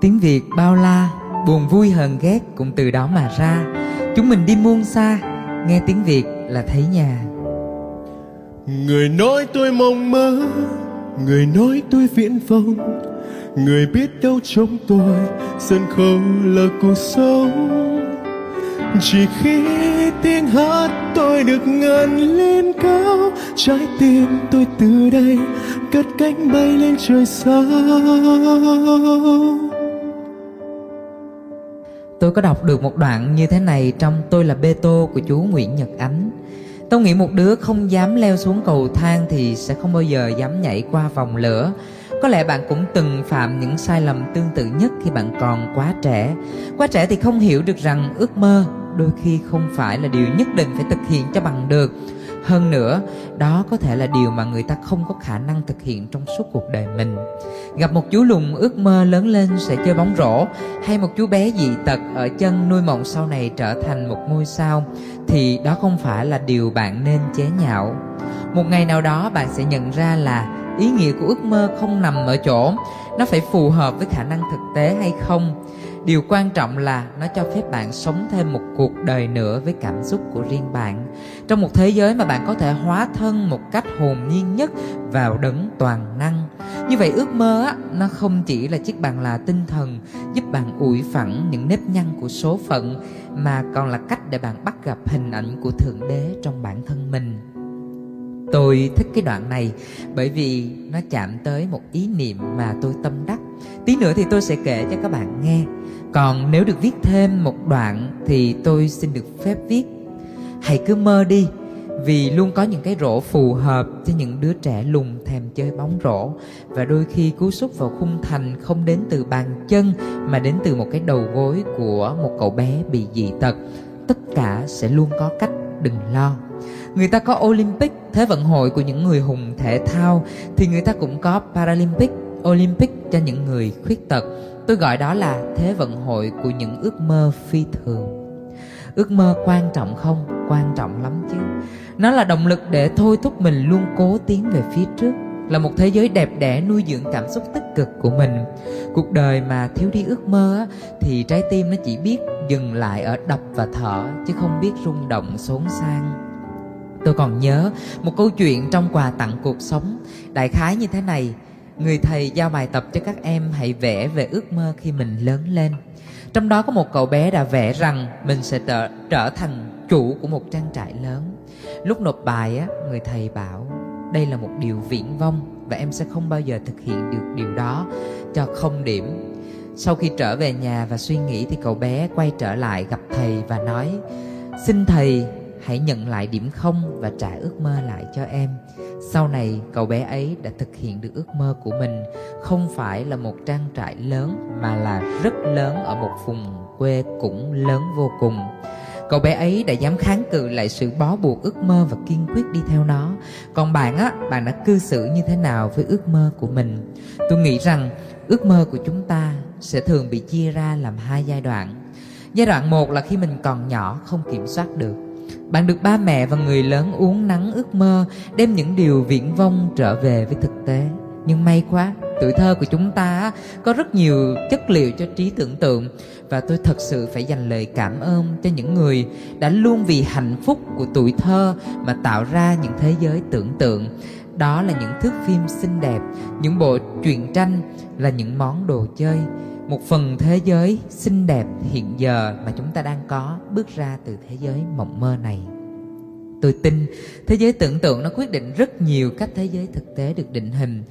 Tiếng Việt bao la, buồn vui hờn ghét cũng từ đó mà ra. Chúng mình đi muôn xa, nghe tiếng Việt là thấy nhà. Người nói tôi mong mơ, người nói tôi viễn vông, người biết đâu trong tôi sân khấu là cuộc sống. Chỉ khi tiếng hát tôi được ngân lên cao, trái tim tôi từ đây cất cánh bay lên trời sao. Tôi có đọc được một đoạn như thế này trong Tôi là Bê Tô của chú Nguyễn Nhật Ánh. Tôi nghĩ một đứa không dám leo xuống cầu thang thì sẽ không bao giờ dám nhảy qua vòng lửa. Có lẽ bạn cũng từng phạm những sai lầm tương tự nhất khi bạn còn quá trẻ. Quá trẻ thì không hiểu được rằng ước mơ đôi khi không phải là điều nhất định phải thực hiện cho bằng được. Hơn nữa, đó có thể là điều mà người ta không có khả năng thực hiện trong suốt cuộc đời mình. Gặp một chú lùn ước mơ lớn lên sẽ chơi bóng rổ, hay một chú bé dị tật ở chân nuôi mộng sau này trở thành một ngôi sao, thì đó không phải là điều bạn nên chế nhạo. Một ngày nào đó, bạn sẽ nhận ra là ý nghĩa của ước mơ không nằm ở chỗ nó phải phù hợp với khả năng thực tế hay không điều quan trọng là nó cho phép bạn sống thêm một cuộc đời nữa với cảm xúc của riêng bạn. Trong một thế giới mà bạn có thể hóa thân một cách hồn nhiên nhất vào đấng toàn năng. Như vậy ước mơ á, nó không chỉ là chiếc bàn là tinh thần giúp bạn ủi phẳng những nếp nhăn của số phận mà còn là cách để bạn bắt gặp hình ảnh của thượng đế trong bản thân mình. Tôi thích cái đoạn này bởi vì nó chạm tới một ý niệm mà tôi tâm đắc. Tí nữa thì tôi sẽ kể cho các bạn nghe còn nếu được viết thêm một đoạn thì tôi xin được phép viết. Hãy cứ mơ đi, vì luôn có những cái rổ phù hợp cho những đứa trẻ lùng thèm chơi bóng rổ. Và đôi khi cú sút vào khung thành không đến từ bàn chân, mà đến từ một cái đầu gối của một cậu bé bị dị tật. Tất cả sẽ luôn có cách, đừng lo. Người ta có olympic, thế vận hội của những người hùng thể thao, thì người ta cũng có paralympic olympic cho những người khuyết tật. Tôi gọi đó là thế vận hội của những ước mơ phi thường. Ước mơ quan trọng không? Quan trọng lắm chứ. Nó là động lực để thôi thúc mình luôn cố tiến về phía trước là một thế giới đẹp đẽ nuôi dưỡng cảm xúc tích cực của mình. Cuộc đời mà thiếu đi ước mơ á, thì trái tim nó chỉ biết dừng lại ở đập và thở chứ không biết rung động xốn sang. Tôi còn nhớ một câu chuyện trong quà tặng cuộc sống. Đại khái như thế này người thầy giao bài tập cho các em hãy vẽ về ước mơ khi mình lớn lên. Trong đó có một cậu bé đã vẽ rằng mình sẽ trở, trở thành chủ của một trang trại lớn. Lúc nộp bài á người thầy bảo đây là một điều viễn vông và em sẽ không bao giờ thực hiện được điều đó cho không điểm. Sau khi trở về nhà và suy nghĩ thì cậu bé quay trở lại gặp thầy và nói xin thầy hãy nhận lại điểm không và trả ước mơ lại cho em sau này, cậu bé ấy đã thực hiện được ước mơ của mình không phải là một trang trại lớn, mà là rất lớn ở một vùng quê cũng lớn vô cùng. Cậu bé ấy đã dám kháng cự lại sự bó buộc ước mơ và kiên quyết đi theo nó. Còn bạn á, bạn đã cư xử như thế nào với ước mơ của mình? Tôi nghĩ rằng ước mơ của chúng ta sẽ thường bị chia ra làm hai giai đoạn. Giai đoạn một là khi mình còn nhỏ, không kiểm soát được bạn được ba mẹ và người lớn uống nắng ước mơ, đem những điều viễn vông trở về với thực tế. Nhưng may quá, tuổi thơ của chúng ta có rất nhiều chất liệu cho trí tưởng tượng. Và tôi thật sự phải dành lời cảm ơn cho những người đã luôn vì hạnh phúc của tuổi thơ mà tạo ra những thế giới tưởng tượng. Đó là những thước phim xinh đẹp, những bộ truyện tranh là những món đồ chơi một phần thế giới xinh đẹp hiện giờ mà chúng ta đang có bước ra từ thế giới mộng mơ này. Tôi tin thế giới tưởng tượng nó quyết định rất nhiều cách thế giới thực tế được định hình.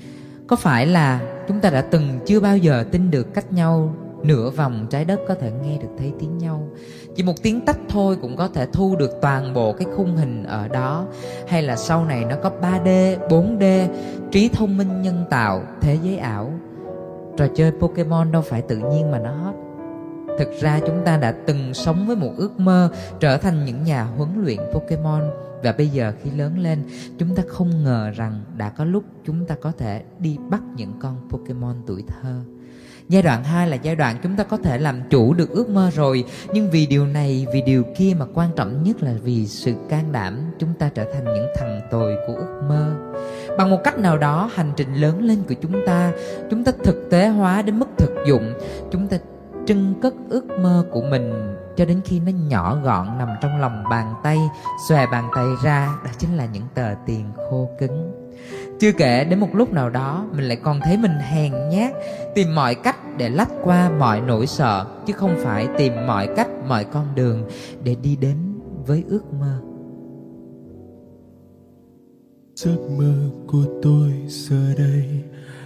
Có phải là chúng ta đã từng chưa bao giờ tin được cách nhau nửa vòng trái đất có thể nghe được thấy tiếng nhau? Chỉ một tiếng tách thôi cũng có thể thu được toàn bộ cái khung hình ở đó. Hay là sau này nó có 3D, 4D, trí thông minh nhân tạo, thế giới ảo? Trò chơi Pokemon đâu phải tự nhiên mà nó hot Thực ra chúng ta đã từng sống với một ước mơ trở thành những nhà huấn luyện Pokemon và bây giờ khi lớn lên, chúng ta không ngờ rằng đã có lúc chúng ta có thể đi bắt những con Pokemon tuổi thơ. Giai đoạn 2 là giai đoạn chúng ta có thể làm chủ được ước mơ rồi. Nhưng vì điều này, vì điều kia mà quan trọng nhất là vì sự can đảm Chúng ta trở thành những thằng tồi của ước mơ. Bằng một cách nào đó hành trình lớn lên của chúng ta Chúng ta thực tế hóa đến mức thực dụng. Chúng ta trưng cất ước mơ của mình cho đến khi nó nhỏ gọn nằm trong lòng bàn tay xòe bàn tay ra. Đó chính là những tờ tiền khô cứng chưa kể đến một lúc nào đó, mình lại còn thấy mình hèn nhát, tìm mọi cách để lách qua mọi nỗi sợ, chứ không phải tìm mọi cách, mọi con đường để đi đến với ước mơ. Giấc mơ của tôi giờ đây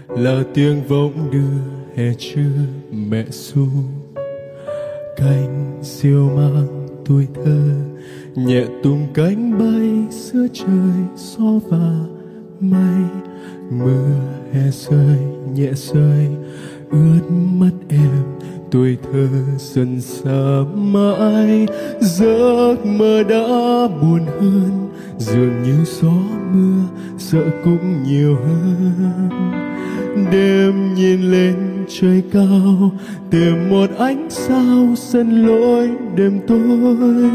là tiếng vọng đưa hè trưa mẹ ru cánh diều mang tuổi thơ nhẹ tung cánh bay giữa trời gió và mây, mưa hè rơi, nhẹ rơi, ướt mắt em, tuổi thơ dần xa mãi. Giấc mơ đã buồn hơn, dường như gió mưa sợ cũng nhiều hơn. Đêm nhìn lên trời cao, tìm một ánh sao sân lối đêm tối.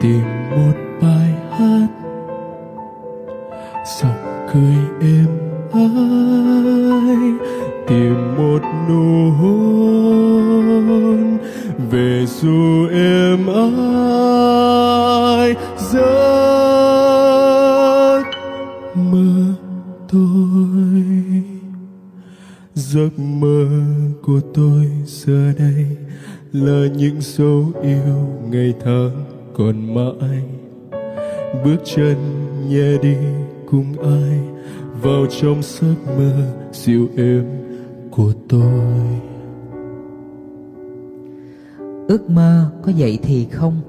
Tìm một bài hát giọng cười êm ái tìm một nụ hôn. Về dù em ai, giấc mơ tôi. Giấc mơ của tôi giờ đây là những dấu yêu ngày tháng còn mãi. Bước chân nhẹ đi cùng ai vào trong giấc mơ dịu êm của tôi? Ước mơ có vậy thì không,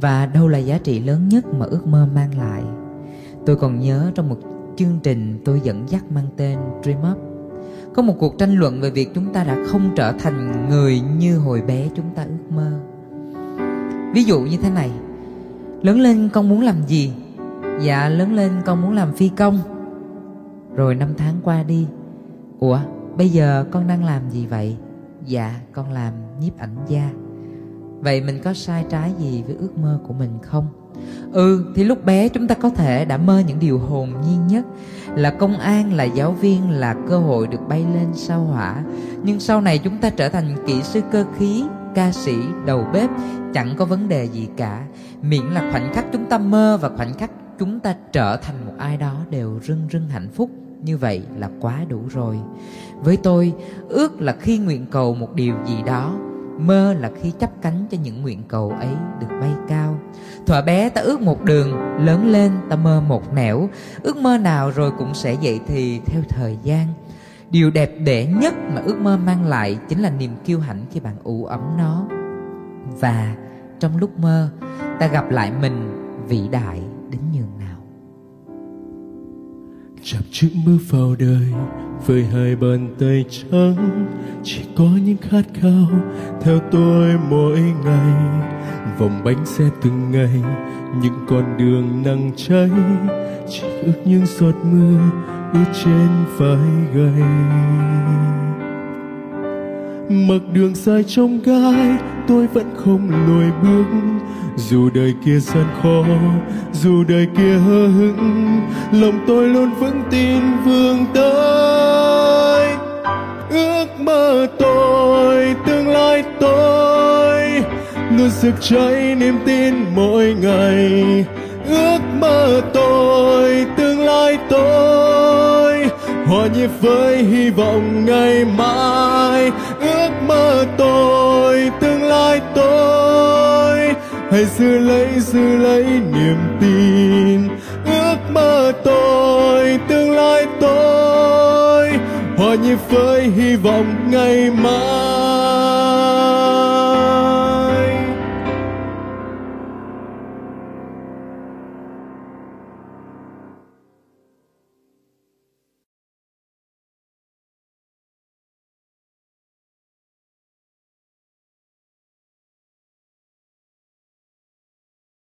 và đâu là giá trị lớn nhất mà ước mơ mang lại? Tôi còn nhớ trong một chương trình tôi dẫn dắt mang tên dream up, có một cuộc tranh luận về việc chúng ta đã không trở thành người như hồi bé chúng ta ước mơ. Ví dụ như thế này, lớn lên con muốn làm gì? Dạ lớn lên con muốn làm phi công. Rồi năm tháng qua đi. Ủa, bây giờ con đang làm gì vậy? Dạ con làm nhiếp ảnh gia. Vậy mình có sai trái gì với ước mơ của mình không? Ừ thì lúc bé chúng ta có thể đã mơ những điều hồn nhiên nhất. Là công an, là giáo viên, là cơ hội được bay lên sao hỏa. Nhưng sau này chúng ta trở thành kỹ sư cơ khí, ca sĩ, đầu bếp, chẳng có vấn đề gì cả. Miễn là khoảnh khắc chúng ta mơ và khoảnh khắc chúng ta trở thành một ai đó đều rưng rưng hạnh phúc. Như vậy là quá đủ rồi. Với tôi, ước là khi nguyện cầu một điều gì đó, mơ là khi chấp cánh cho những nguyện cầu ấy được bay cao. Thuở bé ta ước một đường, lớn lên ta mơ một nẻo. Ước mơ nào rồi cũng sẽ dậy thì theo thời gian. Điều đẹp đẽ nhất mà ước mơ mang lại chính là niềm kiêu hãnh khi bạn ủ ấm nó. Và trong lúc mơ, ta gặp lại mình vĩ đại. Chạm chữ bước vào đời với hai bàn tay trắng. Chỉ có những khát khao theo tôi mỗi ngày. Vòng bánh xe từng ngày, những con đường nắng cháy. Chỉ ước những giọt mưa ướt trên vai gầy. Mặc đường dài trong gai tôi vẫn không lùi bước. Dù đời kia gian khó, dù đời kia hờ hững, lòng tôi luôn vững tin vươn tới. Ước mơ tôi, tương lai tôi, luôn rực cháy niềm tin mỗi ngày. Ước mơ tôi, tương lai tôi, hòa nhịp với hy vọng ngày mai. Ước mơ tôi. Hãy giữ lấy giữ lấy niềm tin. Ước mơ tôi, tương lai tôi. Hòa nhịp với hy vọng ngày mai.